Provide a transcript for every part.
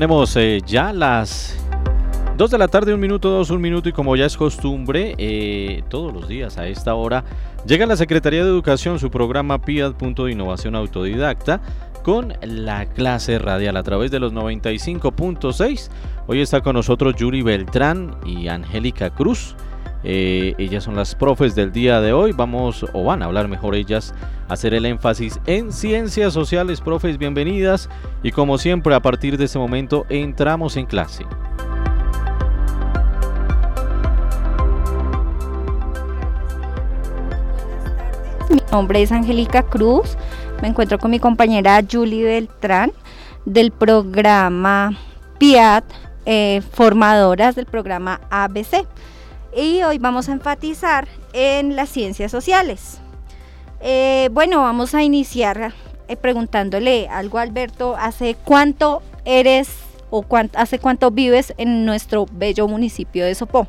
Tenemos eh, ya las 2 de la tarde, un minuto, dos, un minuto y como ya es costumbre, eh, todos los días a esta hora llega la Secretaría de Educación su programa PIAD. Innovación Autodidacta con la clase radial a través de los 95.6. Hoy está con nosotros Yuri Beltrán y Angélica Cruz. Eh, ellas son las profes del día de hoy. Vamos, o van a hablar mejor ellas, hacer el énfasis en ciencias sociales. Profes, bienvenidas. Y como siempre, a partir de este momento entramos en clase. Mi nombre es Angélica Cruz. Me encuentro con mi compañera Julie Beltrán del programa PIAT, eh, formadoras del programa ABC. Y hoy vamos a enfatizar en las ciencias sociales. Eh, bueno, vamos a iniciar eh, preguntándole algo a Alberto. ¿Hace cuánto eres o hace cuánto vives en nuestro bello municipio de Sopó?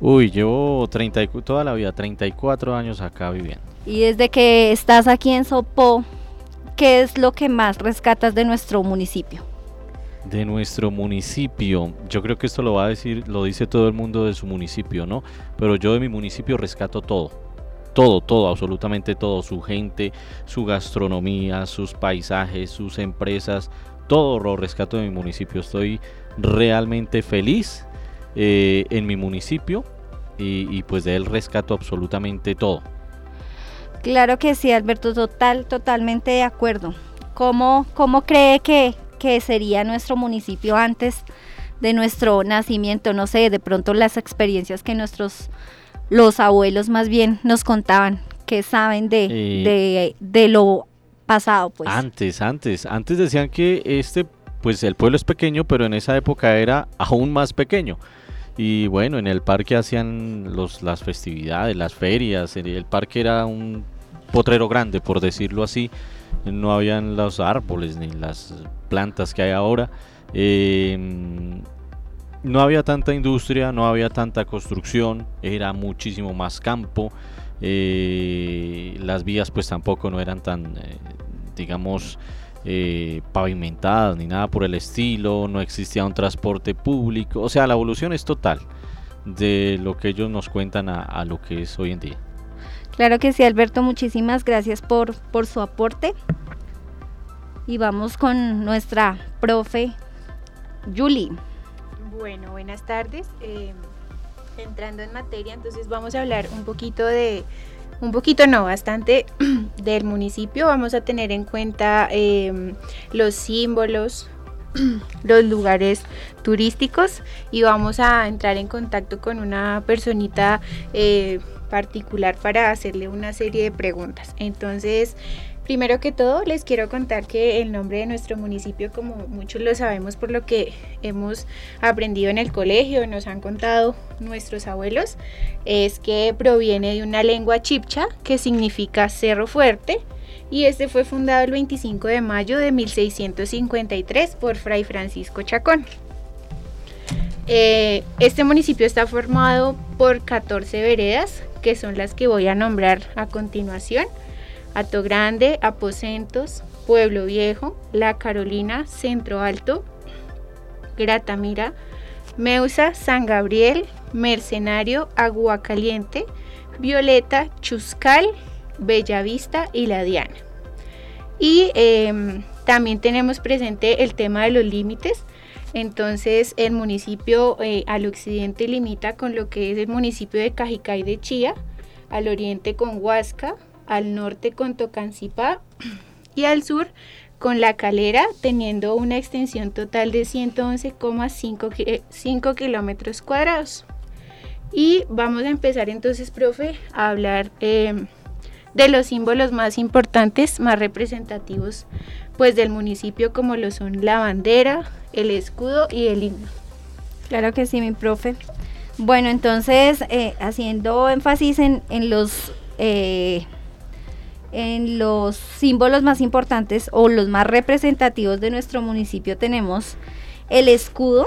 Uy, llevo 30, toda la vida, 34 años acá viviendo. Y desde que estás aquí en Sopó, ¿qué es lo que más rescatas de nuestro municipio? De nuestro municipio, yo creo que esto lo va a decir, lo dice todo el mundo de su municipio, ¿no? Pero yo de mi municipio rescato todo. Todo, todo, absolutamente todo. Su gente, su gastronomía, sus paisajes, sus empresas, todo lo rescato de mi municipio. Estoy realmente feliz eh, en mi municipio y, y pues de él rescato absolutamente todo. Claro que sí, Alberto, total, totalmente de acuerdo. ¿Cómo, cómo cree que, que sería nuestro municipio antes de nuestro nacimiento? No sé, de pronto las experiencias que nuestros, los abuelos más bien nos contaban, que saben de, Eh, de, de lo pasado, pues. Antes, antes, antes decían que este, pues el pueblo es pequeño, pero en esa época era aún más pequeño. Y bueno, en el parque hacían los, las festividades, las ferias, el, el parque era un potrero grande, por decirlo así. No habían los árboles ni las plantas que hay ahora. Eh, no había tanta industria, no había tanta construcción, era muchísimo más campo. eh, las vías pues tampoco no eran tan, eh, digamos, eh, pavimentadas ni nada por el estilo, no existía un transporte público, o sea, la evolución es total de lo que ellos nos cuentan a, a lo que es hoy en día. Claro que sí, Alberto, muchísimas gracias por, por su aporte. Y vamos con nuestra profe Julie. Bueno, buenas tardes. Eh, entrando en materia, entonces vamos a hablar un poquito de, un poquito no, bastante del municipio. Vamos a tener en cuenta eh, los símbolos, los lugares turísticos y vamos a entrar en contacto con una personita eh, particular para hacerle una serie de preguntas. Entonces, Primero que todo, les quiero contar que el nombre de nuestro municipio, como muchos lo sabemos por lo que hemos aprendido en el colegio, nos han contado nuestros abuelos, es que proviene de una lengua chipcha que significa cerro fuerte y este fue fundado el 25 de mayo de 1653 por Fray Francisco Chacón. Eh, este municipio está formado por 14 veredas, que son las que voy a nombrar a continuación. Hato Grande, Aposentos, Pueblo Viejo, La Carolina, Centro Alto, Gratamira, Meusa, San Gabriel, Mercenario, Agua Caliente, Violeta, Chuscal, Bellavista y La Diana. Y eh, también tenemos presente el tema de los límites. Entonces el municipio eh, al occidente limita con lo que es el municipio de Cajicay de Chía, al oriente con Huasca, al norte con Tocancipá y al sur con La Calera, teniendo una extensión total de 111,5 kilómetros cuadrados. Y vamos a empezar entonces, profe, a hablar eh, de los símbolos más importantes, más representativos pues del municipio como lo son la bandera, el escudo y el himno. Claro que sí, mi profe. Bueno, entonces, eh, haciendo énfasis en, en los eh, en los símbolos más importantes o los más representativos de nuestro municipio tenemos el escudo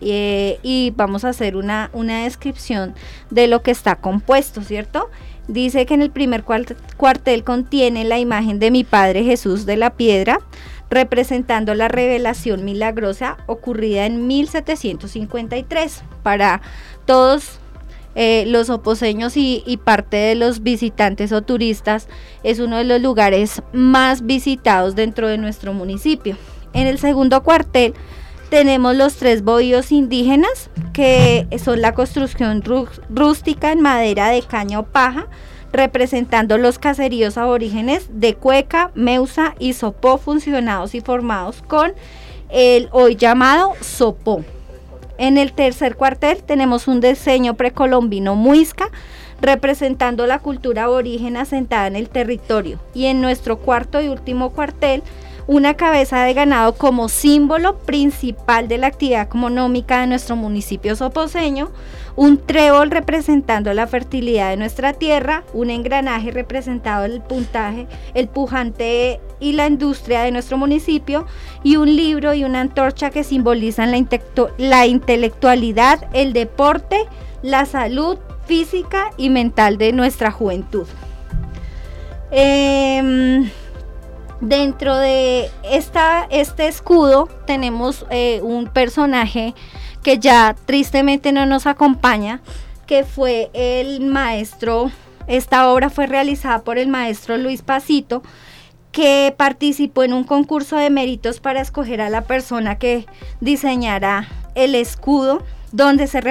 eh, y vamos a hacer una, una descripción de lo que está compuesto, ¿cierto? Dice que en el primer cuartel contiene la imagen de mi Padre Jesús de la Piedra, representando la revelación milagrosa ocurrida en 1753. Para todos eh, los oposeños y, parte de los visitantes o turistas es uno de los lugares más visitados dentro de nuestro municipio. En el segundo cuartel tenemos los tres bohíos indígenas, que son la construcción rústica en madera de caña o paja, representando los caseríos aborígenes de Cueca, Meusa y Sopó, funcionados y formados con el hoy llamado Sopó. En el tercer cuartel tenemos un diseño precolombino muisca, representando la cultura aborigen asentada en el territorio. Y en nuestro cuarto y último cuartel una cabeza de ganado como símbolo principal de la actividad económica de nuestro municipio soposeño, un trébol representando la fertilidad de nuestra tierra, un engranaje representado el puntaje, el pujante y la industria de nuestro municipio y un libro y una antorcha que simbolizan la, intelectualidad, el deporte, la salud física y mental de nuestra juventud. Eh, Dentro de esta, este escudo tenemos eh, un personaje que ya tristemente no nos acompaña, que fue el maestro, esta obra fue realizada por el maestro Luis Pasito, que participó en un concurso de méritos para escoger a la persona que diseñara el escudo, donde se,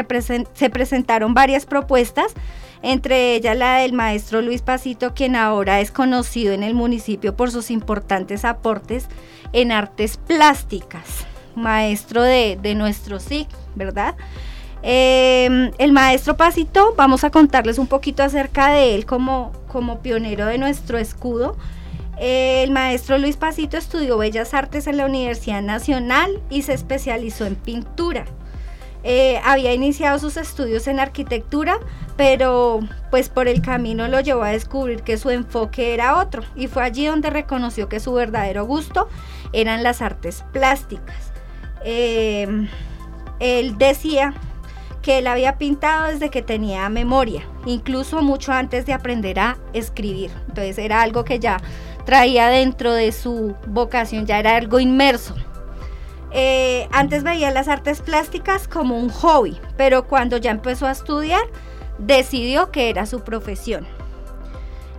se presentaron varias propuestas entre ellas la del maestro Luis Pasito, quien ahora es conocido en el municipio por sus importantes aportes en artes plásticas, maestro de, nuestro SIC, ¿verdad? Em, el maestro Pasito, vamos a contarles un poquito acerca de él como, como pionero de nuestro escudo. El maestro Luis Pasito estudió Bellas Artes en la Universidad Nacional y se especializó en pintura. Eh, había iniciado sus estudios en arquitectura, pero pues por el camino lo llevó a descubrir que su enfoque era otro y fue allí donde reconoció que su verdadero gusto eran las artes plásticas. Em, él decía que él había pintado desde que tenía memoria, incluso mucho antes de aprender a escribir. Entonces era algo que ya traía dentro de su vocación, ya era algo inmerso. Eh, antes veía las artes plásticas como un hobby, pero cuando ya empezó a estudiar, decidió que era su profesión.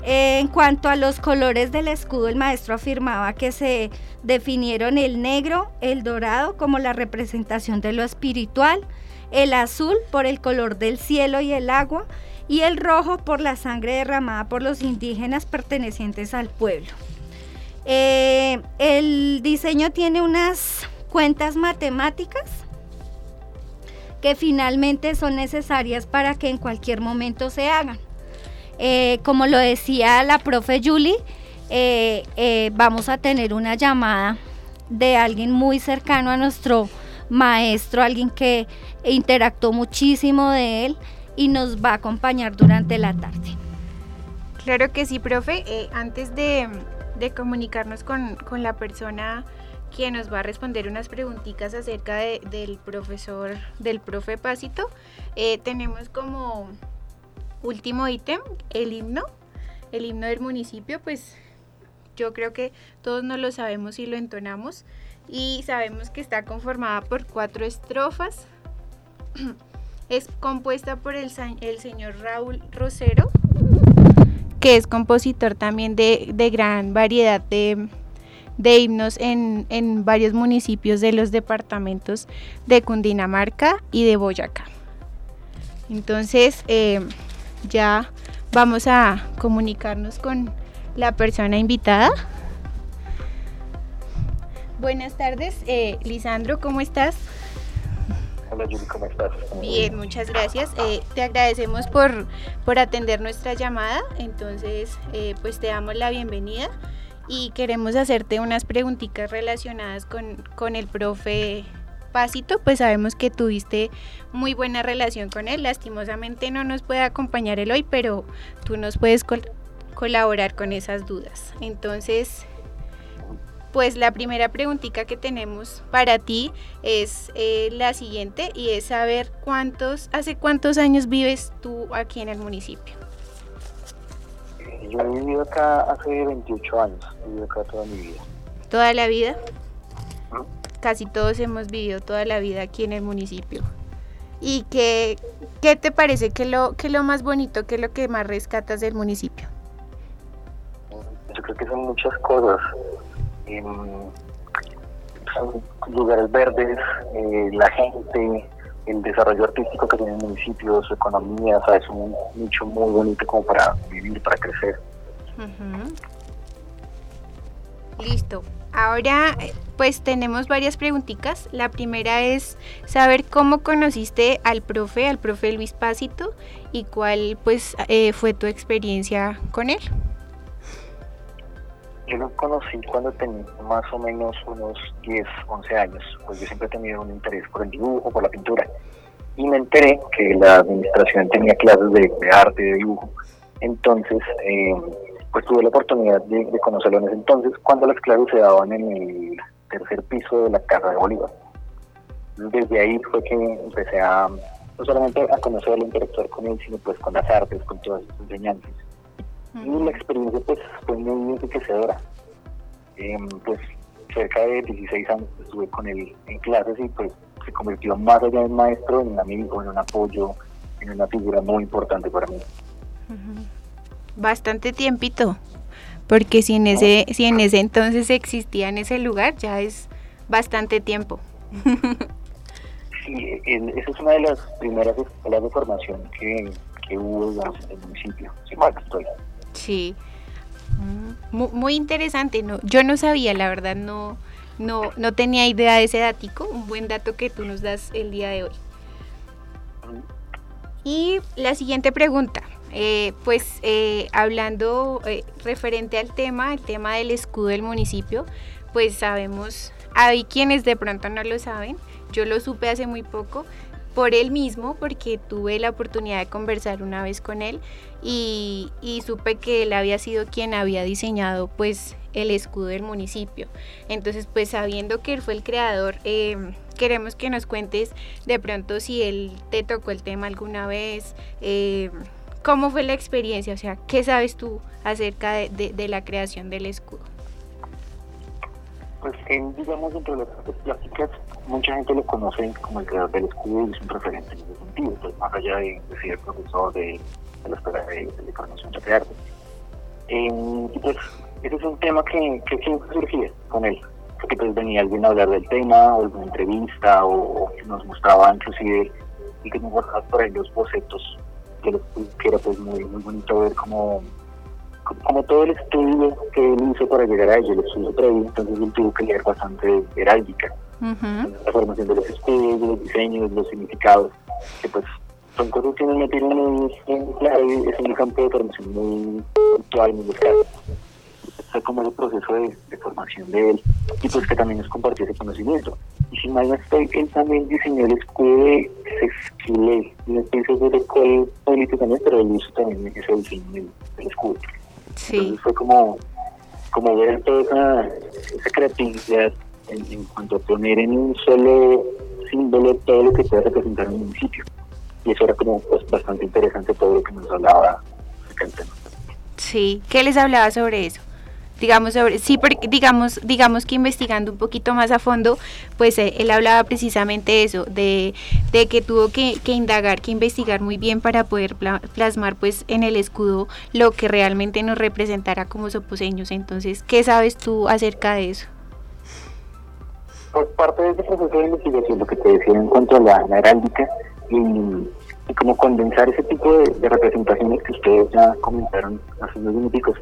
Eh, en cuanto a los colores del escudo, el maestro afirmaba que se definieron el negro, el dorado como la representación de lo espiritual, el azul por el color del cielo y el agua, y el rojo por la sangre derramada por los indígenas pertenecientes al pueblo. Eh, el diseño tiene unas cuentas matemáticas que finalmente son necesarias para que en cualquier momento se hagan. Eh, como lo decía la profe Julie, eh, eh, vamos a tener una llamada de alguien muy cercano a nuestro maestro, alguien que interactuó muchísimo de él y nos va a acompañar durante la tarde. Claro que sí, profe. antes de, comunicarnos con, con la persona quien nos va a responder unas preguntitas acerca del profesor, del profe Pásito. Eh, tenemos como último ítem el himno, el himno del municipio, pues yo creo que todos no lo sabemos y lo entonamos y sabemos que está conformada por cuatro estrofas. Es compuesta por el, el señor Raúl Rosero, que es compositor también de, de gran variedad de, de himnos en, varios municipios de los departamentos de Cundinamarca y de Boyacá. Entonces eh, ya vamos a comunicarnos con la persona invitada. Buenas tardes, eh, Lisandro, ¿cómo estás? Hola Yuri, ¿cómo estás? Bien, muchas gracias. Eh, te agradecemos por, por atender nuestra llamada. Entonces, pues te damos la bienvenida y queremos hacerte unas preguntitas relacionadas con, el profe Pásito, pues sabemos que tuviste muy buena relación con él, lastimosamente no nos puede acompañar él hoy, pero tú nos puedes colaborar con esas dudas. Entonces, pues la primera preguntita que tenemos para ti es eh, la siguiente y es saber cuántos, hace cuántos años vives tú aquí en el municipio. Yo he vivido acá hace 28 años, he vivido acá toda mi vida. ¿Toda la vida? casi todos hemos vivido toda la vida aquí en el municipio. ¿Y qué, qué te parece que lo, que lo más bonito, que es lo que más rescatas del municipio? Yo creo que son muchas cosas. Em, son lugares verdes, eh, la gente, el desarrollo artístico que tiene el municipio, su economía, o sea, es un nicho muy bonito como para vivir, para crecer. Listo. Ahora, pues tenemos varias preguntitas. La primera es saber cómo conociste al profe, al profe Luis Pásito, y cuál, pues, eh, fue tu experiencia con él. Yo lo conocí cuando tenía más o menos unos 10, 11 años, pues yo siempre he tenido un interés por el dibujo, por la pintura. Y me enteré que la administración tenía clases de, arte, de dibujo. Entonces, eh, pues tuve la oportunidad de, de conocerlo en ese entonces, cuando las clases se daban en el tercer piso de la Casa de Bolívar. Desde ahí fue que empecé a, no solamente a conocerlo, a interactuar con él, sino pues con las artes, con todas sus enseñanzas. Y la experiencia pues fue muy enriquecedora. Em, pues cerca de 16 años estuve con él en clases y pues se convirtió más allá de maestro en un amigo, en un apoyo, en una figura muy importante para mí. Bastante tiempito, porque si en ese, si en ese entonces existía en ese lugar, ya es bastante tiempo. Sí, esa es una de las primeras escuelas de formación que, que hubo digamos, en el municipio. Sí, mal estoy. Sí. Mm, mu- Muy, interesante, ¿no? Yo no sabía, la verdad, no, no, no tenía idea de ese datico, un buen dato que tú nos das el día de hoy. Y la siguiente pregunta, eh, pues eh, hablando eh, referente al tema, el tema del escudo del municipio, pues sabemos, hay quienes de pronto no lo saben, yo lo supe hace muy poco por él mismo, porque tuve la oportunidad de conversar una vez con él y, supe que él había sido quien había diseñado pues el escudo del municipio. Entonces pues sabiendo que él fue el creador, eh, queremos que nos cuentes de pronto si él te tocó el tema alguna vez, eh, cómo fue la experiencia, o sea, qué sabes tú acerca de, la creación del escudo. Pues digamos, dentro de las artes plásticas, mucha gente lo conoce como el creador del escudo y es un referente en ese sentido, pues más allá de, de ser profesor de, de la Escuela de, de Formación de Arte. Eh, y pues ese es un tema que, siempre surgía con él, porque pues venía alguien a hablar del tema, o alguna entrevista, o, que nos mostraba inclusive, y que nos mostraba por ahí los bocetos, que, lo- que era pues muy, muy bonito ver cómo como todo el estudio que él hizo para llegar a ello, el estudio previo, entonces él tuvo que leer bastante heráldica, Ujú, la formación de los estudios, de los diseños, los significados, que pues son cosas que nos metieron muy en clave, es un campo de formación muy actual, muy escaso. Fue como ese proceso de, de formación de él, y pues que también nos compartió ese conocimiento. Y si mal no estoy, él también diseñó el escudo de Sesquile, no estoy seguro cuál también, pero él hizo también ese diseño del, del escudo. Sí, Entonces fue como, como ver toda esa, esa creatividad en, cuanto a poner en un solo símbolo todo lo que puede representar un municipio. Y eso era como pues, bastante interesante todo lo que nos hablaba del tema. sí. ¿Qué les hablaba sobre eso? Digamos sobre, sí, porque digamos, digamos que investigando un poquito más a fondo, pues eh, él hablaba precisamente eso, de, de que tuvo que, indagar, que investigar muy bien para poder pla- plasmar pues en el escudo lo que realmente nos representara como soposeños. Entonces, ¿qué sabes tú acerca de eso? Por parte de ese proceso de investigación, lo que te decía en cuanto a la, la heráldica, y, y como condensar ese tipo de, de representaciones que ustedes ya comentaron hace unos minuticos,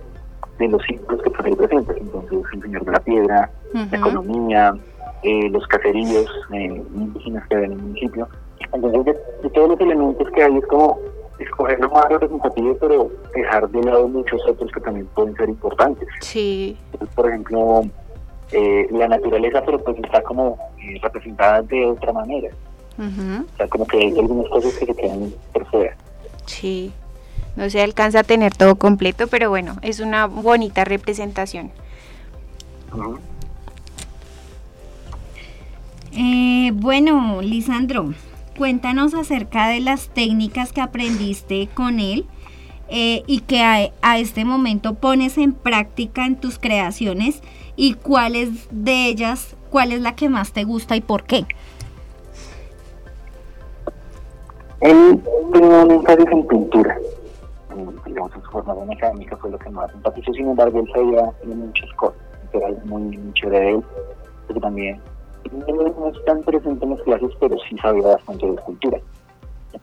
de los símbolos que por ahí presentes. Entonces, el Señor de la Piedra, la economía, eh, los caseríos eh, indígenas que hay en el municipio. Entonces, de, de todos los elementos que hay, es como escoger lo más representativo, pero dejar de lado muchos otros que también pueden ser importantes. Sí, Entonces, por ejemplo, eh, la naturaleza, pero pues está como eh, representada de otra manera. O sea, como que hay algunas cosas que se quedan por fuera. sí. No se alcanza a tener todo completo, pero bueno, es una bonita representación. Eh, bueno, Lisandro, cuéntanos acerca de las técnicas que aprendiste con él eh, y que a, este momento pones en práctica en tus creaciones y cuáles de ellas, ¿cuál es la que más te gusta y por qué? Él tenía un énfasis en pintura. Digamos, su formación académica fue lo que más empatizó, sin embargo, él sabía muchas cosas, era muy, muy chévere de él, porque también no es tan presente en las clases, pero sí sabía bastante de escultura.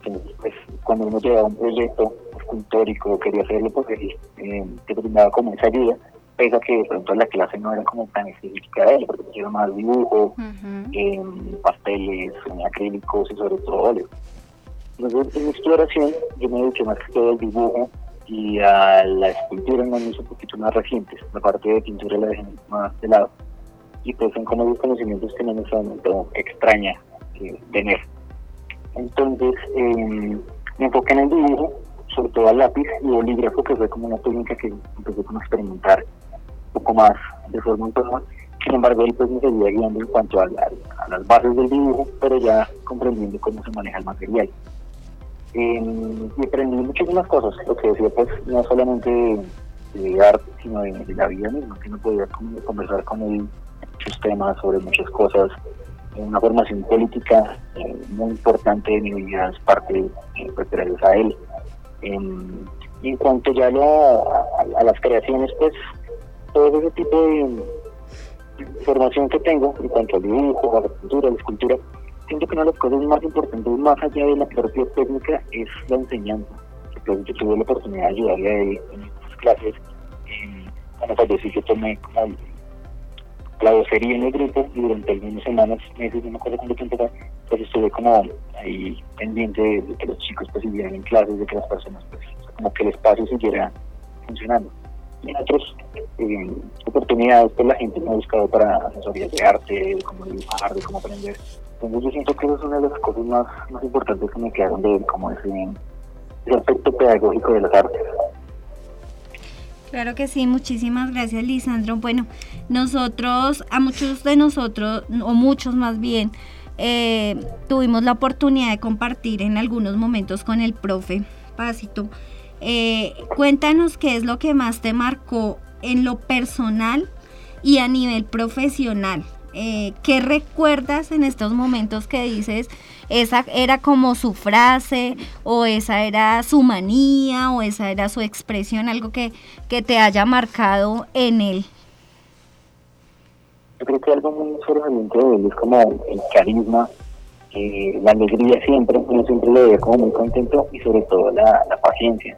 Entonces, pues, cuando uno llevaba un proyecto escultórico, quería hacerlo, pues eh, te brindaba como esa ayuda, pese a que de pronto la clase no era como tan específica de él, porque hacía más dibujo, eh, pasteles, acrílicos y sobre todo óleo. Entonces, en exploración, yo me dediqué más que todo al dibujo y a la escultura en manos un poquito más recientes. La parte de pintura la dejé más de lado. Y pues son como los conocimientos que en ese momento extraña eh, tener. Entonces, eh, me enfoqué en el dibujo, sobre todo al lápiz y bolígrafo, que fue como una técnica que empecé a experimentar un poco más de forma autónoma. Sin embargo, él pues me seguía guiando en cuanto a, las bases del dibujo, pero ya comprendiendo cómo se maneja el material y aprendí muchísimas cosas, lo que decía pues no solamente de, arte, sino de, la vida misma, que no podía conversar con él muchos temas sobre muchas cosas, una formación política eh, muy importante de mi vida es parte eh, pues, en cuanto ya a, las creaciones, pues todo ese tipo de formación que tengo en cuanto al dibujo, a la pintura, a la escultura, siento que una de las cosas más importantes, más allá de la propia técnica, es la enseñanza. Entonces, yo tuve la oportunidad de ayudarle a él en estas clases. Eh, cuando fallecí, yo tomé como la docería en el grupo y durante algunas semanas, meses, no me acuerdo cuánto tiempo pues estuve como ahí pendiente de, que los chicos pues siguieran en clases, de que las personas, pues, como que el espacio siguiera funcionando. Y en otras eh, oportunidades, pues la gente me ha buscado para asesorías de arte, de cómo dibujar, de cómo aprender entonces yo siento que eso es una de las cosas más, más importantes que me quedaron de como ese, aspecto pedagógico de las artes. Claro que sí, muchísimas gracias Lisandro. Bueno, nosotros, a muchos de nosotros, o muchos más bien, eh, tuvimos la oportunidad de compartir en algunos momentos con el profe Pásito. Eh, cuéntanos qué es lo que más te marcó en lo personal y a nivel profesional. Eh, ¿qué recuerdas en estos momentos que dices, esa era como su frase, o esa era su manía, o esa era su expresión, algo que, que te haya marcado en él? Yo creo que algo muy sobresaliente de él es como el carisma, eh, la alegría siempre, uno siempre lo veía como muy contento y sobre todo la paciencia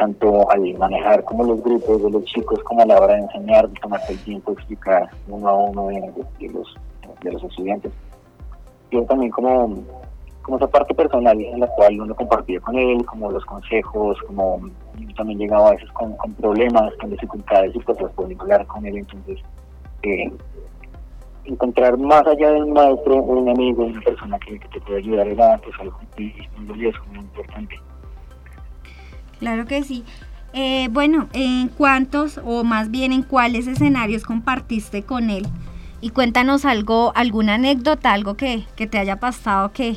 tanto al manejar como los grupos de los chicos como a la hora de enseñar, de tomarse el tiempo de explicar uno a uno de, los, de los estudiantes. Yo también como, como esa parte personal en la cual uno compartía con él, como los consejos, como yo también llegaba a veces con, problemas, con dificultades y pues las podía hablar con él, entonces eh, encontrar más allá de un maestro un amigo, una persona que, te puede ayudar era pues algo muy, muy importante. Claro que sí. Eh, bueno, ¿en cuántos o más bien en cuáles escenarios compartiste con él? Y cuéntanos algo, alguna anécdota, algo que, que te haya pasado que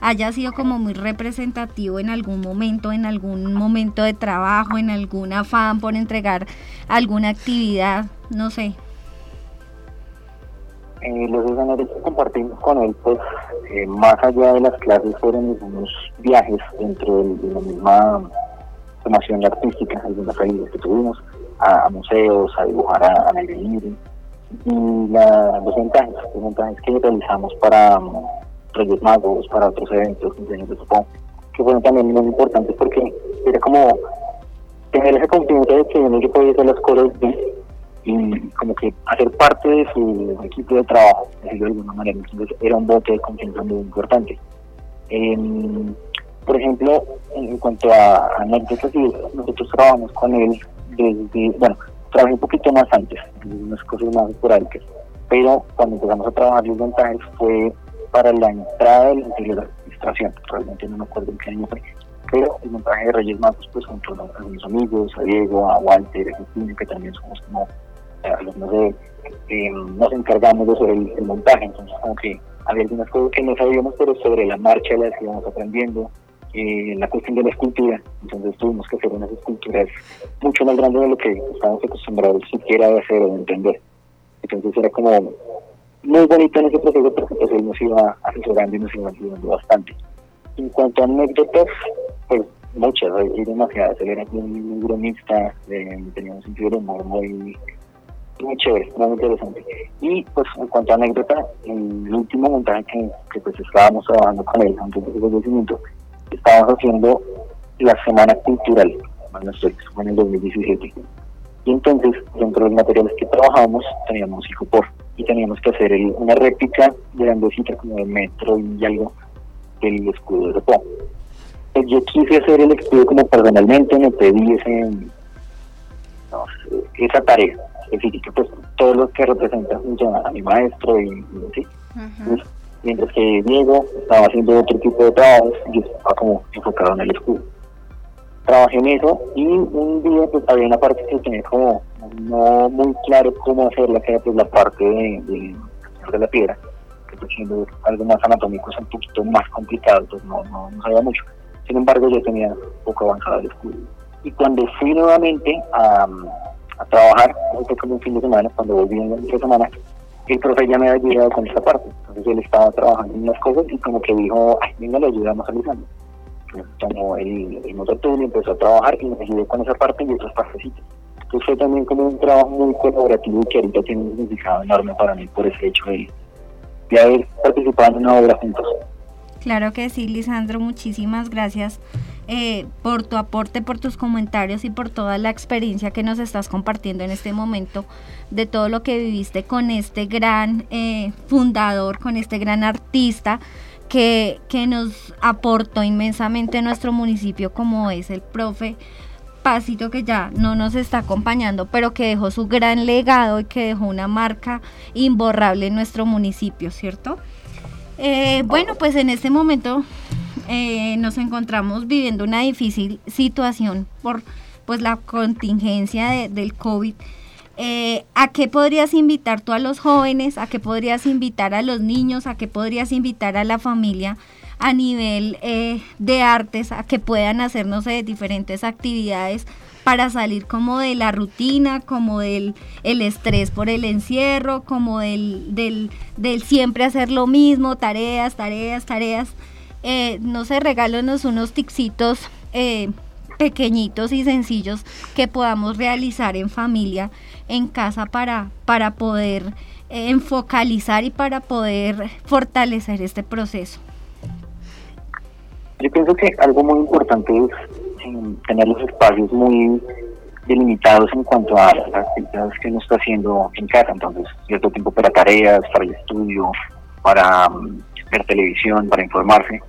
haya sido como muy representativo en algún momento, en algún momento de trabajo, en algún afán por entregar alguna actividad, no sé. Eh, los escenarios que compartimos con él, pues eh, más allá de las clases, fueron algunos viajes dentro de la misma formación artística, algunas salidas que tuvimos, a, museos, a dibujar a, a libre. Y la, los ventajas, los ventajas que realizamos para um, Magos, para otros eventos, de que fueron también muy importantes porque era como tener esa confianza de que uno podía hacer las cosas bien y como que hacer parte de su equipo de trabajo, de alguna manera. Entonces era un bote de confianza muy importante. Por ejemplo, en cuanto a anécdotas, nosotros trabajamos con él desde, bueno, trabajé un poquito más antes, unas cosas más esporádicas, pero cuando empezamos a trabajar los montajes fue para la entrada del interior de la administración, realmente no me acuerdo en qué año fue, pero el montaje de Reyes Magos, pues junto a algunos amigos, a Diego, a Walter, a Justino, que también somos como eh, alumnos de, eh, nos encargamos de hacer el, montaje, entonces como que había algunas cosas que no sabíamos, pero sobre la marcha las íbamos aprendiendo, eh, la cuestión de la escultura. Entonces tuvimos que hacer unas esculturas mucho más grandes de lo que estábamos acostumbrados siquiera a hacer o de entender. Entonces era como muy bonito en ese proceso porque pues él nos iba asesorando y nos iba ayudando bastante. En cuanto a anécdotas, pues muchas, hay, demasiadas. Él era muy, bromista, tenía un sentido de humor muy, muy chévere, muy interesante. Y pues en cuanto a anécdota, el último montaje que, que pues estábamos trabajando con él antes de su fallecimiento, estábamos haciendo la Semana Cultural, fue en el 2017. Y entonces, dentro de los materiales que trabajábamos, teníamos por y teníamos que hacer una réplica grandecita como de metro y algo del escudo de Po. Pues yo quise hacer el escudo como personalmente, me pedí ese, esa tarea específica, pues todo lo que representa a mi maestro y, así. Pues, mientras que Diego estaba haciendo otro tipo de trabajos, yo estaba como enfocado en el escudo trabajé en eso y un día pues había una parte que tenía como no muy claro cómo hacerla, que era pues la parte de, la piedra, que pues siendo algo más anatómico es un poquito más complicado, pues no, no, sabía mucho. Sin embargo yo tenía poco avanzado el estudio. Y cuando fui nuevamente a, a trabajar, fue como un fin de semana, cuando volví en la semana, el profe ya me había ayudado con esta parte. Entonces él estaba trabajando en unas cosas y como que dijo, ay, venga, le ayudamos a Lisandro tomó el, el motor y empezó a trabajar y me ayudó con esa parte y otras partecitas. Entonces fue también como un trabajo muy colaborativo que ahorita tiene un significado enorme para mí por ese hecho de, de haber participado en una obra juntos. Claro que sí, Lisandro, muchísimas gracias eh, por tu aporte, por tus comentarios y por toda la experiencia que nos estás compartiendo en este momento de todo lo que viviste con este gran eh, fundador, con este gran artista que, nos aportó inmensamente nuestro municipio, como es el profe Pasito, que ya no nos está acompañando, pero que dejó su gran legado y que dejó una marca imborrable en nuestro municipio, ¿cierto? Eh, bueno, pues en este momento eh, nos encontramos viviendo una difícil situación por pues la contingencia del COVID eh, ¿A qué podrías invitar tú a los jóvenes? ¿A qué podrías invitar a los niños? ¿A qué podrías invitar a la familia a nivel eh, de artes? A que puedan hacer, no sé, diferentes actividades para salir como de la rutina, como del el estrés por el encierro, como del, del, del siempre hacer lo mismo, tareas, tareas, tareas. Eh, no sé, regálanos unos tipsitos pequeñitos y sencillos que podamos realizar en familia en casa para, para poder eh, enfocalizar y para poder fortalecer este proceso? Yo pienso que algo muy importante es eh, tener los espacios muy delimitados en cuanto a las actividades que uno está haciendo en casa, entonces cierto tiempo para tareas, para el estudio, para mm, ver televisión, para informarse.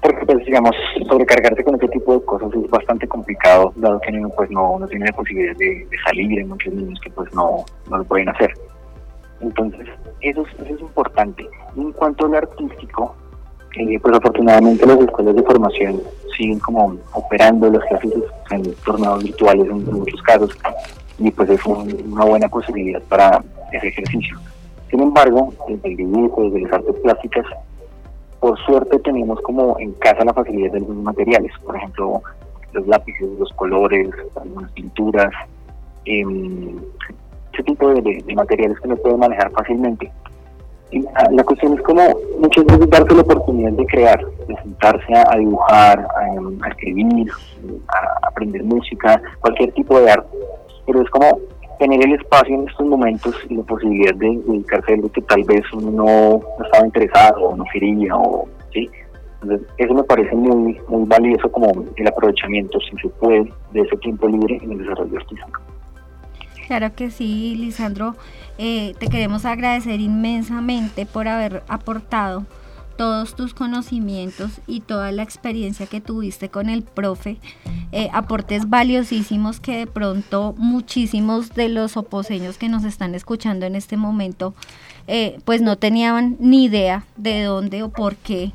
Porque pues digamos sobrecargarse con este tipo de cosas es bastante complicado dado que pues no, no tiene la posibilidad de, salir hay muchos niños que pues no, no lo pueden hacer. Entonces eso, es importante. En cuanto al artístico eh, pues afortunadamente las escuelas de formación siguen como operando las clases en tornados virtuales en, muchos casos y pues es una buena posibilidad para ese ejercicio sin embargo desde el dibujo desde las artes plásticas por suerte tenemos como en casa la facilidad de algunos materiales, por ejemplo, los lápices, los colores, algunas pinturas, em, ese tipo de, materiales que uno puede manejar fácilmente. Y la, cuestión es como muchas veces darse la oportunidad de crear, de sentarse a, dibujar, a, a escribir, a aprender música, cualquier tipo de arte. Pero es como tener el espacio en estos momentos y la posibilidad de dedicarse a algo que tal vez uno no, estaba interesado o no quería o sí entonces eso me parece muy muy valioso como el aprovechamiento si se puede de ese tiempo libre en el desarrollo artístico Claro que sí, Lisandro. Eh, te queremos agradecer inmensamente por haber aportado todos tus conocimientos y toda la experiencia que tuviste con el profe, eh, aportes valiosísimos que de pronto muchísimos de los oposeños que nos están escuchando en este momento, eh, pues no tenían ni idea de dónde o por qué,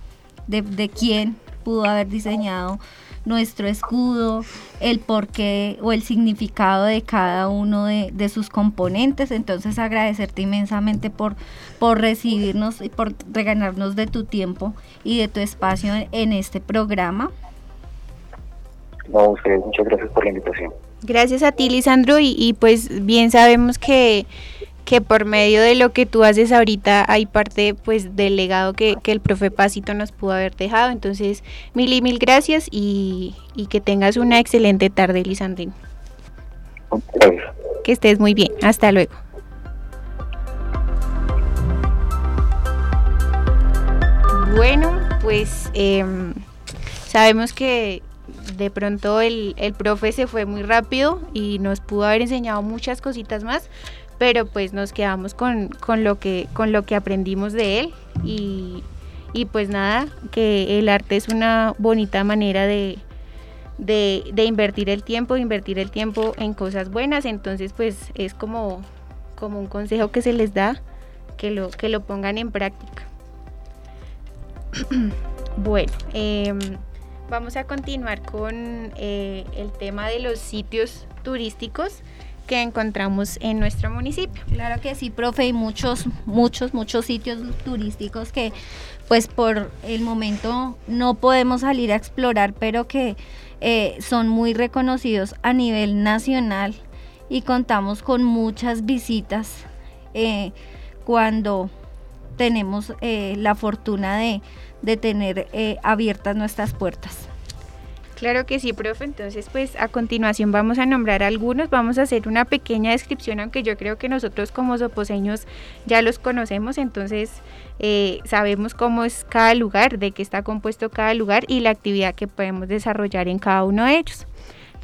de, de quién pudo haber diseñado nuestro escudo, el porqué o el significado de cada uno de, sus componentes. Entonces agradecerte inmensamente por, por recibirnos y por regalarnos de tu tiempo y de tu espacio en, este programa. No, ustedes, muchas gracias por la invitación. Gracias a ti, Lisandro, y, y pues bien sabemos que que por medio de lo que tú haces ahorita hay parte pues del legado que, el profe Pacito nos pudo haber dejado. Entonces, mil y mil gracias y, que tengas una excelente tarde, Lisandrín. Que estés muy bien. Hasta luego. Bueno, pues em, sabemos que de pronto el, el profe se fue muy rápido y nos pudo haber enseñado muchas cositas más, pero pues nos quedamos con, lo, que, con lo que aprendimos de él y, pues nada, que el arte es una bonita manera de, de, invertir el tiempo, invertir el tiempo en cosas buenas, entonces pues es como, como un consejo que se les da, que lo, que lo pongan en práctica. bueno, em, vamos a continuar con eh, el tema de los sitios turísticos que encontramos en nuestro municipio. Claro que sí, profe, y muchos, muchos, muchos sitios turísticos que pues por el momento no podemos salir a explorar, pero que eh, son muy reconocidos a nivel nacional y contamos con muchas visitas eh, cuando tenemos eh, la fortuna de, de tener abiertas nuestras puertas. Claro que sí, profe. Entonces, pues a continuación vamos a nombrar algunos. Vamos a hacer una pequeña descripción, aunque yo creo que nosotros como soposeños ya los conocemos, entonces eh, sabemos cómo es cada lugar, de qué está compuesto cada lugar y la actividad que podemos desarrollar en cada uno de ellos.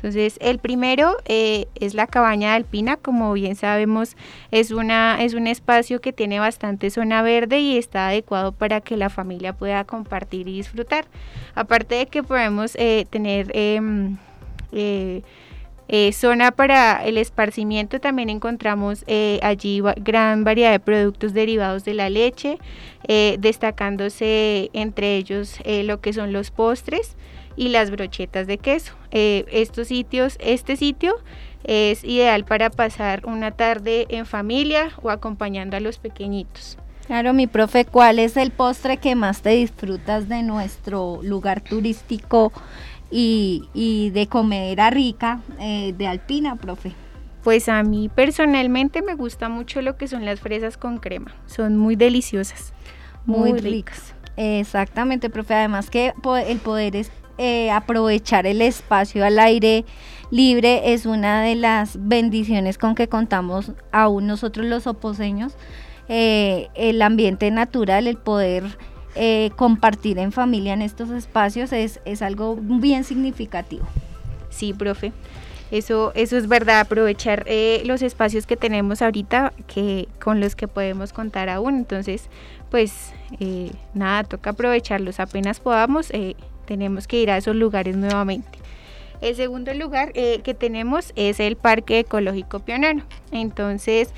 Entonces, el primero eh, es la cabaña alpina, como bien sabemos, es, una, es un espacio que tiene bastante zona verde y está adecuado para que la familia pueda compartir y disfrutar. Aparte de que podemos eh, tener... Em, eh, zona para el esparcimiento también encontramos allí gran variedad de productos derivados de la leche, destacándose entre ellos lo que son los postres, y las brochetas de queso. Eh, estos sitios, este sitio es ideal para pasar una tarde en familia o acompañando a los pequeñitos. Claro, mi profe, ¿cuál es el postre que más te disfrutas de nuestro lugar turístico y, de comedera rica eh, de Alpina, profe? Pues a mí personalmente me gusta mucho lo que son las fresas con crema, son muy deliciosas, muy, ricas. Exactamente, profe, además que el poder es eh, aprovechar el espacio al aire libre es una de las bendiciones con que contamos aún nosotros los oposeños. Eh, el ambiente natural, el poder eh, compartir en familia en estos espacios es, es algo bien significativo. Sí, profe. Eso, eso es verdad, aprovechar los espacios que tenemos ahorita que con los que podemos contar aún. Entonces, pues nada, toca aprovecharlos apenas podamos tenemos que ir a esos lugares nuevamente. El segundo lugar eh, que tenemos es el Parque Ecológico Pionero. Entonces,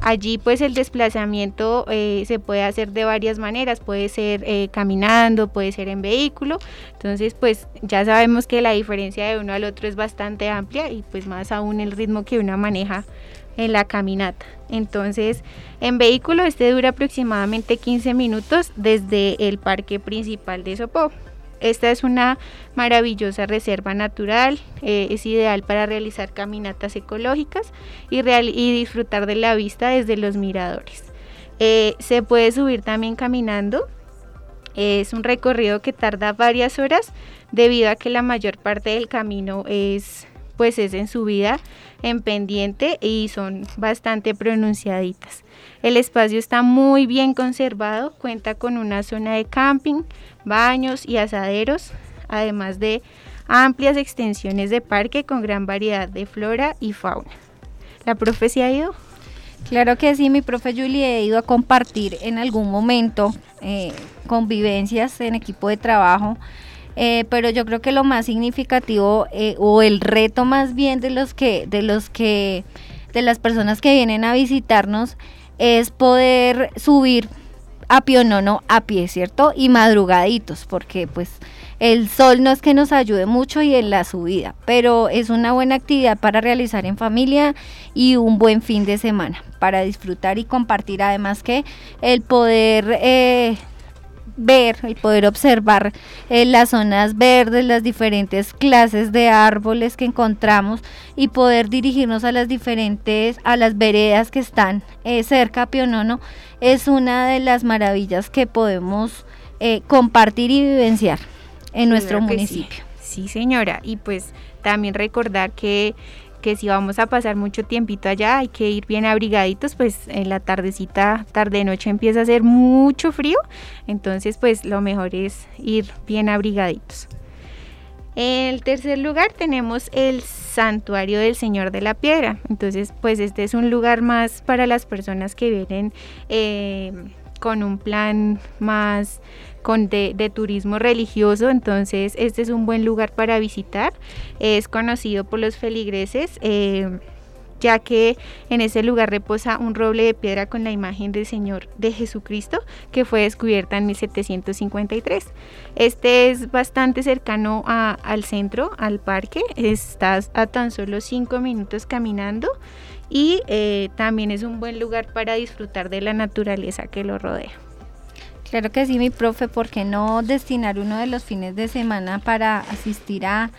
allí pues el desplazamiento eh, se puede hacer de varias maneras. Puede ser eh, caminando, puede ser en vehículo. Entonces, pues ya sabemos que la diferencia de uno al otro es bastante amplia y pues más aún el ritmo que uno maneja en la caminata. Entonces, en vehículo este dura aproximadamente 15 minutos desde el parque principal de Sopó. Esta es una maravillosa reserva natural, eh, es ideal para realizar caminatas ecológicas y, disfrutar de la vista desde los miradores. Eh, se puede subir también caminando, es un recorrido que tarda varias horas debido a que la mayor parte del camino es pues es en subida, en pendiente y son bastante pronunciaditas. El espacio está muy bien conservado, cuenta con una zona de camping, baños y asaderos, además de amplias extensiones de parque con gran variedad de flora y fauna. ¿La profe se ha ido? Claro que sí, mi profe Julie he ido a compartir en algún momento eh, convivencias en equipo de trabajo, eh, pero yo creo que lo más significativo eh, o el reto más bien de los que, de los que, de las personas que vienen a visitarnos es poder subir a Pionono a pie, ¿cierto? Y madrugaditos, porque pues el sol no es que nos ayude mucho y en la subida, pero es una buena actividad para realizar en familia y un buen fin de semana para disfrutar y compartir. Además que el poder eh, ver, el poder observar eh, las zonas verdes, las diferentes clases de árboles que encontramos y poder dirigirnos a las diferentes, a las veredas que están eh, cerca a Pionono, es una de las maravillas que podemos eh, compartir y vivenciar en nuestro municipio. sí, señora, y pues también recordar que que si vamos a pasar mucho tiempito allá hay que ir bien abrigaditos, pues en la tardecita, tarde noche empieza a hacer mucho frío, entonces pues lo mejor es ir bien abrigaditos. El tercer lugar tenemos el santuario del Señor de la Piedra, entonces pues este es un lugar más para las personas que vienen eh, con un plan más con de, turismo religioso, entonces este es un buen lugar para visitar. Es conocido por los feligreses. Eh, ya que en ese lugar reposa un roble de piedra con la imagen del Señor de Jesucristo que fue descubierta en 1753. Este es bastante cercano al centro, al parque, estás a tan solo 5 minutos caminando y eh, también es un buen lugar para disfrutar de la naturaleza que lo rodea. Claro que sí, mi profe, ¿por qué no destinar uno de los fines de semana para asistir a,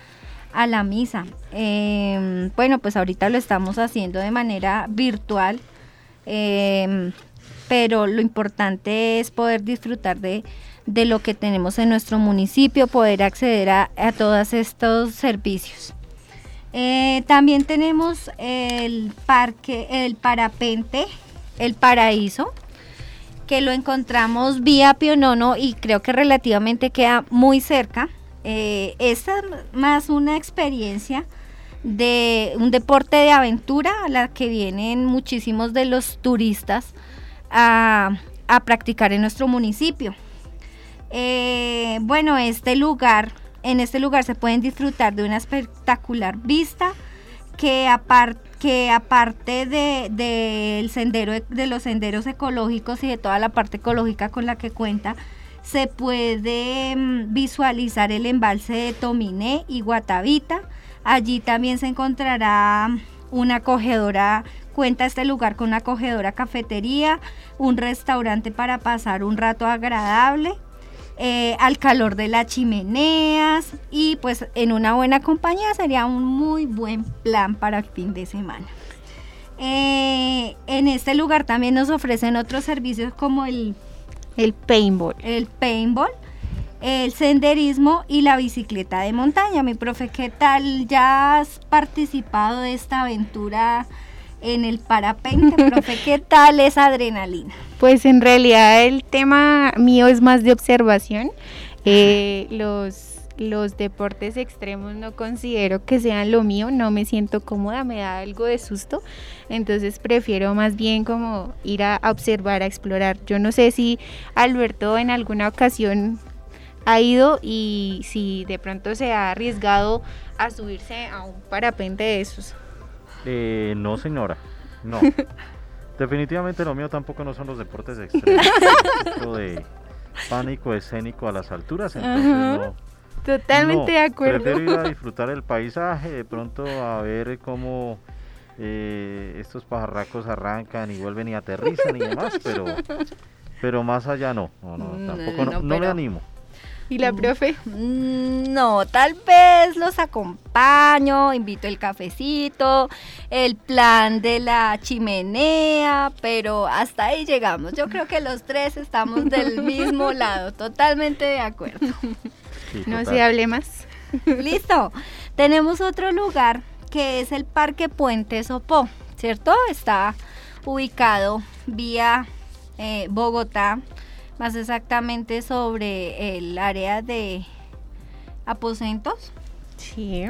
la misa? Em, bueno, pues ahorita lo estamos haciendo de manera virtual, em, pero lo importante es poder disfrutar de, lo que tenemos en nuestro municipio, poder acceder a, a todos estos servicios. Eh, también tenemos el parque, el parapente, el paraíso, que lo encontramos vía Pionono y creo que relativamente queda muy cerca. Eh, es más una experiencia de un deporte de aventura a la que vienen muchísimos de los turistas a, practicar en nuestro municipio. Eh, bueno, este lugar, en este lugar se pueden disfrutar de una espectacular vista que aparte que aparte de, sendero, de los senderos ecológicos y de toda la parte ecológica con la que cuenta, se puede mm, visualizar el embalse de Tominé y Guatavita. Allí también se encontrará una acogedora, cuenta este lugar con una acogedora cafetería, un restaurante para pasar un rato agradable eh, al calor de las chimeneas y pues en una buena compañía sería un muy buen plan para el fin de semana. Eh, en este lugar también nos ofrecen otros servicios como el, el paintball. El paintball, el senderismo y la bicicleta de montaña. Mi profe, ¿qué tal? ¿Ya has participado de esta aventura? en el parapente, profe, ¿qué tal esa adrenalina? Pues en realidad el tema mío es más de observación. Eh, los, los deportes extremos no considero que sean lo mío, no me siento cómoda, me da algo de susto, entonces prefiero más bien como ir a, observar, a explorar. Yo no sé si Alberto en alguna ocasión ha ido y si de pronto se ha arriesgado a subirse a un parapente de esos. Eh, no, señora. No. Definitivamente lo mío tampoco no son los deportes extremos. de pánico escénico a las alturas. Totalmente de acuerdo. Prefiero ir a disfrutar el paisaje, de pronto a ver cómo eh, estos pajarracos arrancan y vuelven y aterrizan y demás, pero, pero más allá no. No, no, tampoco no, me animo. ¿Y la profe? Mm, no, tal vez los acompaño, invito el cafecito, el plan de la chimenea, pero hasta ahí llegamos. Yo creo que los tres estamos del mismo lado, totalmente de acuerdo. no se hable más. Listo. Tenemos otro lugar que es el Parque Puente Sopó, ¿cierto? Está ubicado vía eh, Bogotá más exactamente sobre el área de aposentos. Sí.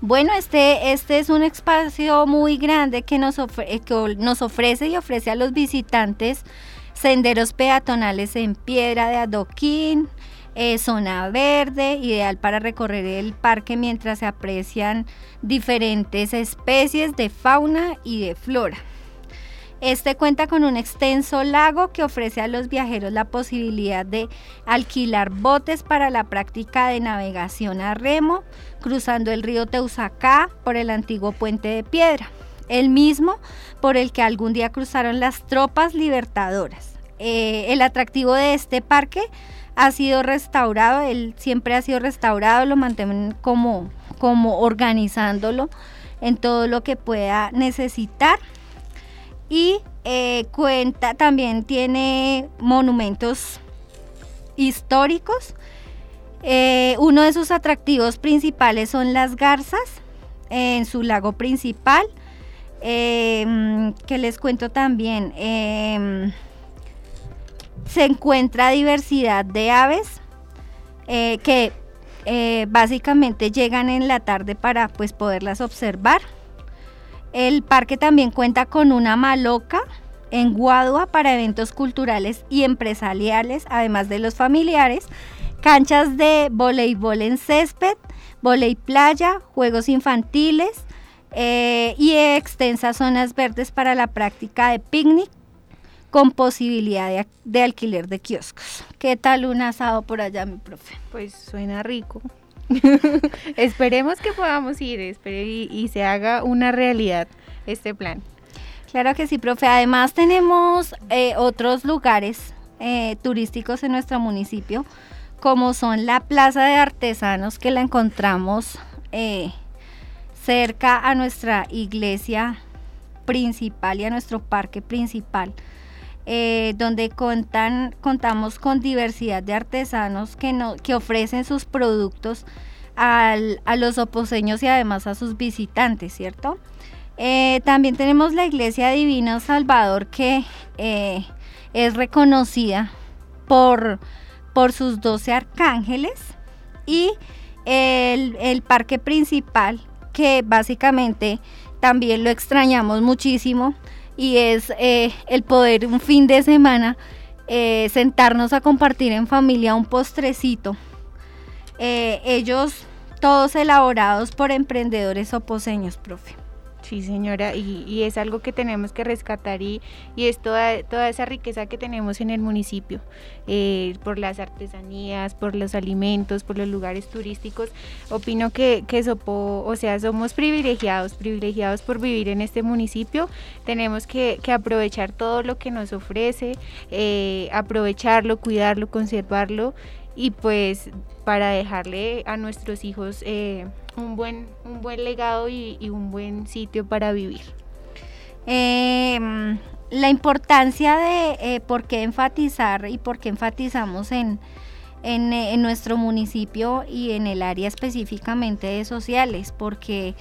Bueno, este, este es un espacio muy grande que nos, eh, nos ofrece y ofrece a los visitantes senderos peatonales en piedra de adoquín, eh, zona verde, ideal para recorrer el parque mientras se aprecian diferentes especies de fauna y de flora. Este cuenta con un extenso lago que ofrece a los viajeros la posibilidad de alquilar botes para la práctica de navegación a remo, cruzando el río Teusacá por el antiguo puente de piedra, el mismo por el que algún día cruzaron las tropas libertadoras. eh, el atractivo de este parque ha sido restaurado, él siempre ha sido restaurado, lo mantienen como, como organizándolo en todo lo que pueda necesitar. Y eh, cuenta, también tiene monumentos históricos. Eh, uno de sus atractivos principales son las garzas en su lago principal. Em, que les cuento también, em, se encuentra diversidad de aves eh, que básicamente llegan en la tarde para pues poderlas observar. El parque también cuenta con una maloca en Guadua para eventos culturales y empresariales, además de los familiares, canchas de voleibol en césped, volei playa, juegos infantiles eh, y extensas zonas verdes para la práctica de picnic con posibilidad de, alquiler de kioscos. ¿Qué tal un asado por allá, mi profe? Pues suena rico. Esperemos que podamos ir y, se haga una realidad este plan. Claro que sí, profe. Además tenemos eh, otros lugares eh, turísticos en nuestro municipio, como son la Plaza de Artesanos, que la encontramos eh, cerca a nuestra iglesia principal y a nuestro parque principal. Eh, donde contan, contamos con diversidad de artesanos que, no, que ofrecen sus productos a los oposeños y además a sus visitantes, ¿cierto? Eh, también tenemos la Iglesia Divina Salvador que eh, es reconocida por, por sus 12 arcángeles y el, el parque principal que básicamente también lo extrañamos muchísimo y es eh, el poder un fin de semana eh, sentarnos a compartir en familia un postrecito. Eh, ellos todos elaborados por emprendedores oposeños, profe. Sí, señora, y, es algo que tenemos que rescatar y, es toda, toda esa riqueza que tenemos en el municipio, eh, por las artesanías, por los alimentos, por los lugares turísticos. Opino que, que Sopo, o sea, somos privilegiados, privilegiados por vivir en este municipio. Tenemos que, que aprovechar todo lo que nos ofrece, eh, aprovecharlo, cuidarlo, conservarlo y pues para dejarle a nuestros hijos eh, un, buen, un buen legado y, un buen sitio para vivir. Em, la importancia de eh, por qué enfatizar y por qué enfatizamos en, en, nuestro municipio y en el área específicamente de sociales, porque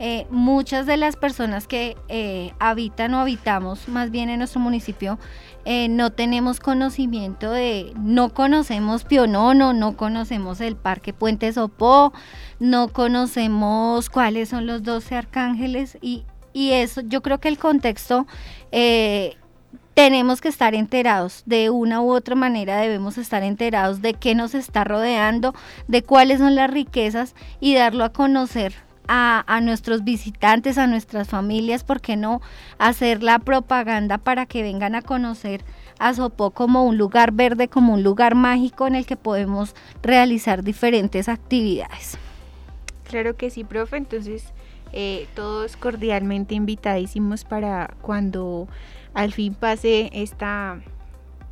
eh, muchas de las personas que eh, habitan o habitamos más bien en nuestro municipio eh, no tenemos conocimiento de, no conocemos Pionono, no conocemos el Parque Puente Sopó, no conocemos cuáles son los 12 arcángeles y, y eso, yo creo que el contexto tenemos que estar enterados, de una u otra manera debemos estar enterados de qué nos está rodeando, de cuáles son las riquezas y darlo a conocer a, nuestros visitantes, a nuestras familias, ¿por qué no hacer la propaganda para que vengan a conocer a Sopó como un lugar verde, como un lugar mágico en el que podemos realizar diferentes actividades? Claro que sí, profe. Entonces, eh, todos cordialmente invitadísimos para cuando al fin pase esta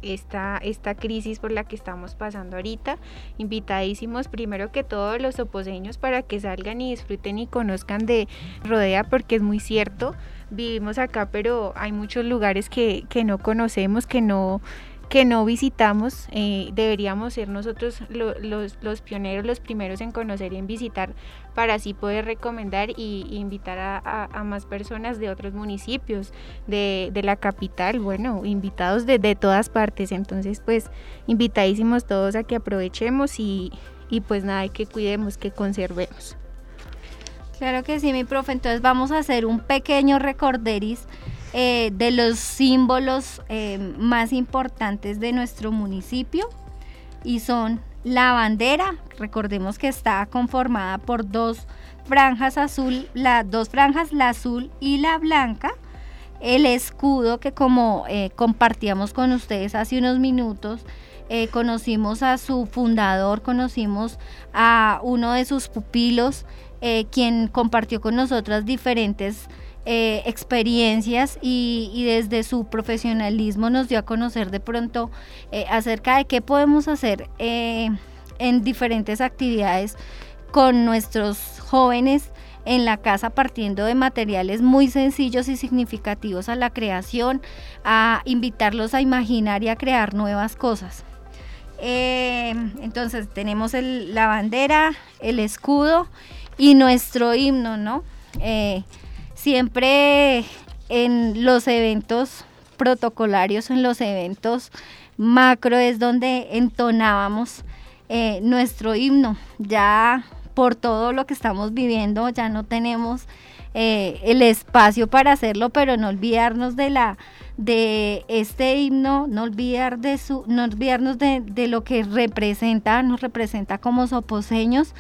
esta, esta crisis por la que estamos pasando ahorita. Invitadísimos primero que todos los oposeños para que salgan y disfruten y conozcan de Rodea porque es muy cierto. Vivimos acá, pero hay muchos lugares que, que no conocemos, que no que no visitamos, eh, deberíamos ser nosotros los, los, pioneros, los primeros en conocer y en visitar para así poder recomendar y, invitar a, más personas de otros municipios, de, la capital, bueno, invitados de, todas partes. Entonces, pues, invitadísimos todos a que aprovechemos y, y pues nada, que cuidemos, que conservemos. Claro que sí, mi profe. Entonces vamos a hacer un pequeño recorderis eh, de los símbolos eh, más importantes de nuestro municipio y son la bandera, recordemos que está conformada por dos franjas azul, las dos franjas, la azul y la blanca, el escudo que como eh, compartíamos con ustedes hace unos minutos, conocimos a su fundador, conocimos a uno de sus pupilos, quien compartió con nosotras diferentes eh, experiencias y, desde su profesionalismo nos dio a conocer de pronto eh, acerca de qué podemos hacer eh, en diferentes actividades con nuestros jóvenes en la casa partiendo de materiales muy sencillos y significativos a la creación, a invitarlos a imaginar y a crear nuevas cosas. entonces tenemos la bandera, el escudo y nuestro himno, ¿no? Siempre en los eventos protocolarios, en los eventos macro es donde entonábamos eh, nuestro himno. Ya por todo lo que estamos viviendo ya no tenemos eh, el espacio para hacerlo, pero no olvidarnos de la de este himno, no olvidar de su, no olvidarnos de, de lo que representa, nos representa como soposeños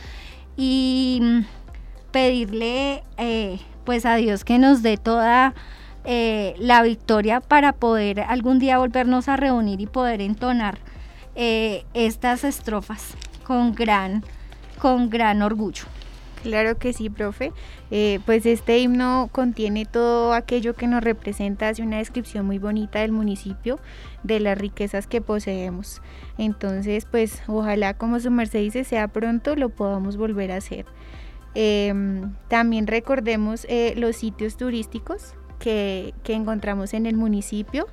y mm, pedirle eh, pues a Dios que nos dé toda eh, la victoria para poder algún día volvernos a reunir y poder entonar eh, estas estrofas con gran, con gran orgullo. Claro que sí, profe. Eh, pues este himno contiene todo aquello que nos representa, hace una descripción muy bonita del municipio, de las riquezas que poseemos. Entonces, pues ojalá como su merced dice, sea pronto, lo podamos volver a hacer. Em, también recordemos eh, los sitios turísticos que, encontramos en el municipio.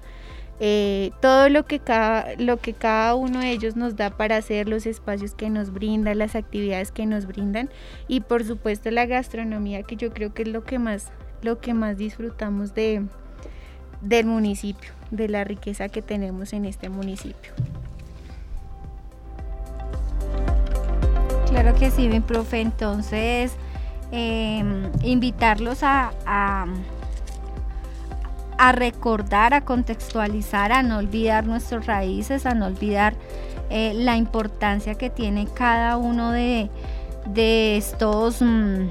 Eh, todo lo que, cada, lo que cada uno de ellos nos da para hacer, los espacios que nos brindan, las actividades que nos brindan y por supuesto la gastronomía que yo creo que es lo que más, lo que más disfrutamos de, del municipio, de la riqueza que tenemos en este municipio. Claro que sí, mi profe. Entonces, em, invitarlos a, a, recordar, a contextualizar, a no olvidar nuestras raíces, a no olvidar eh, la importancia que tiene cada uno de, estos mm,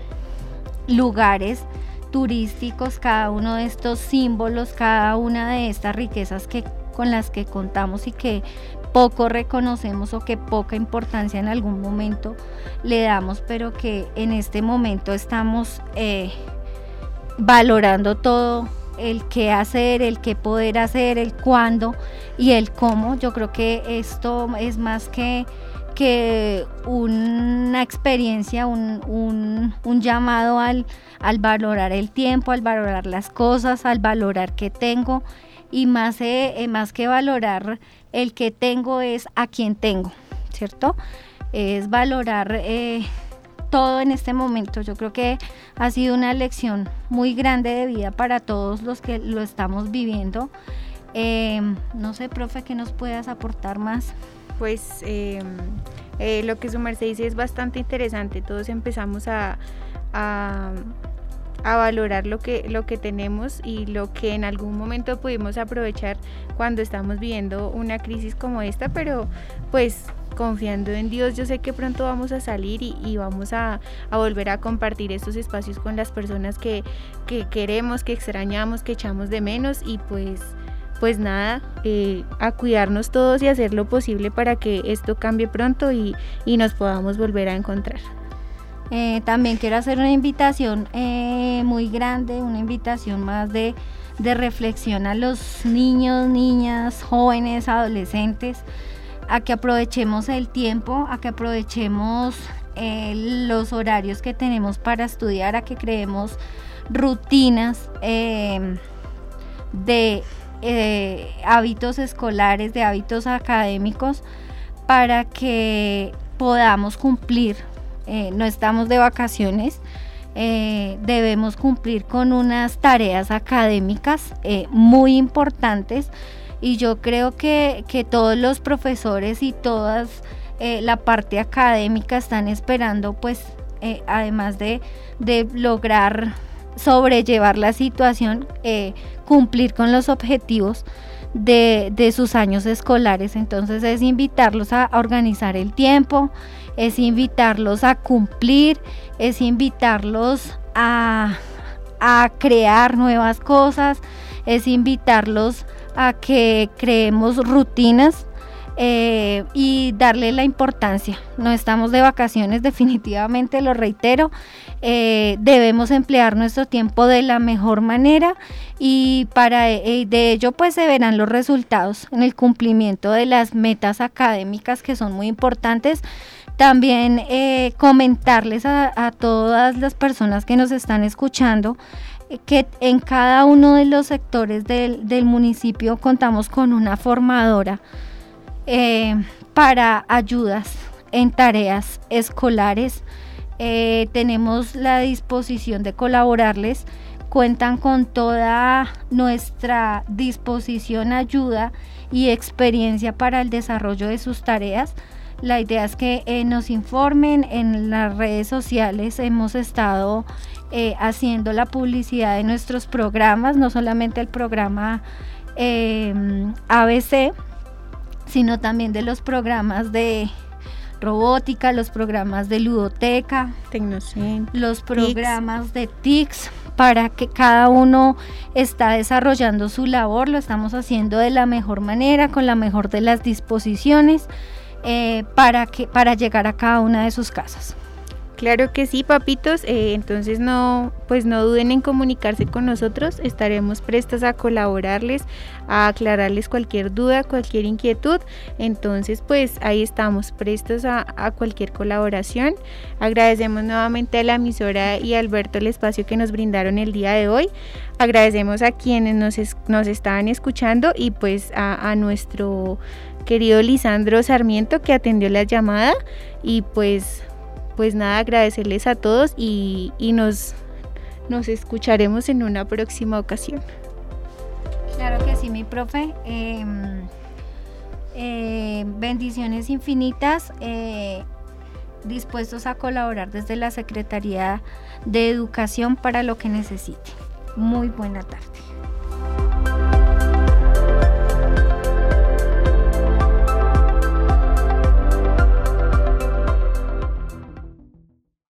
lugares turísticos, cada uno de estos símbolos, cada una de estas riquezas que con las que contamos y que poco reconocemos o que poca importancia en algún momento le damos, pero que en este momento estamos eh, valorando todo el qué hacer, el qué poder hacer, el cuándo y el cómo. Yo creo que esto es más que, que una experiencia, un, llamado al, al, valorar el tiempo, al valorar las cosas, al valorar qué tengo y más, eh, más que valorar el que tengo es a quien tengo, ¿cierto? Es valorar eh, todo en este momento. Yo creo que ha sido una lección muy grande de vida para todos los que lo estamos viviendo. No sé, profe, ¿qué nos puedas aportar más? Pues em, eh, lo que su merced dice es bastante interesante. Todos empezamos a a valorar lo que, lo que tenemos y lo que en algún momento pudimos aprovechar cuando estamos viviendo una crisis como esta, pero pues confiando en Dios, yo sé que pronto vamos a salir y, vamos a, volver a compartir estos espacios con las personas que, queremos, que extrañamos, que echamos de menos y pues pues nada, eh, a cuidarnos todos y hacer lo posible para que esto cambie pronto y nos podamos volver a encontrar. Eh, también quiero hacer una invitación eh, muy grande, una invitación más de, reflexión a los niños, niñas, jóvenes, adolescentes, a que aprovechemos el tiempo, a que aprovechemos los horarios que tenemos para estudiar, a que creemos rutinas de hábitos escolares, de hábitos académicos, para que podamos cumplir eh, no estamos de vacaciones, eh, debemos cumplir con unas tareas académicas eh, muy importantes. Y yo creo que, todos los profesores y toda la parte académica están esperando pues además de, lograr sobrellevar la situación, cumplir con los objetivos de, sus años escolares. Entonces es invitarlos a organizar el tiempo, es invitarlos a cumplir, es invitarlos a, crear nuevas cosas, es invitarlos a que creemos rutinas eh, y darle la importancia. No estamos de vacaciones, definitivamente lo reitero. Eh, debemos emplear nuestro tiempo de la mejor manera y para eh, de ello pues se verán los resultados en el cumplimiento de las metas académicas que son muy importantes. También comentarles a, todas las personas que nos están escuchando que en cada uno de los sectores del, del municipio contamos con una formadora eh, para ayudas en tareas escolares. Eh, tenemos la disposición de colaborarles. Cuentan con toda nuestra disposición, ayuda y experiencia para el desarrollo de sus tareas. La idea es que eh, nos informen en las redes sociales. Hemos estado haciendo la publicidad de nuestros programas, no solamente el programa ABC, sino también de los programas de robótica, los programas de ludoteca, los programas de TICS, para que cada uno está desarrollando su labor, lo estamos haciendo de la mejor manera, con la mejor de las disposiciones, eh, para, que, para llegar a cada una de sus casas. Claro que sí, papitos. Eh, entonces no, pues no duden en comunicarse con nosotros. Estaremos prestas a colaborarles, a aclararles cualquier duda, cualquier inquietud. Entonces, pues ahí estamos prestos a, cualquier colaboración. Agradecemos nuevamente a la emisora y a Alberto el espacio que nos brindaron el día de hoy. Agradecemos a quienes nos, nos estaban escuchando y pues a, a nuestro querido Lisandro Sarmiento que atendió la llamada y pues pues nada, agradecerles a todos y, nos, nos escucharemos en una próxima ocasión. Claro que sí, mi profe. Em, eh, bendiciones infinitas. Eh, dispuestos a colaborar desde la Secretaría de Educación para lo que necesite. Muy buena tarde.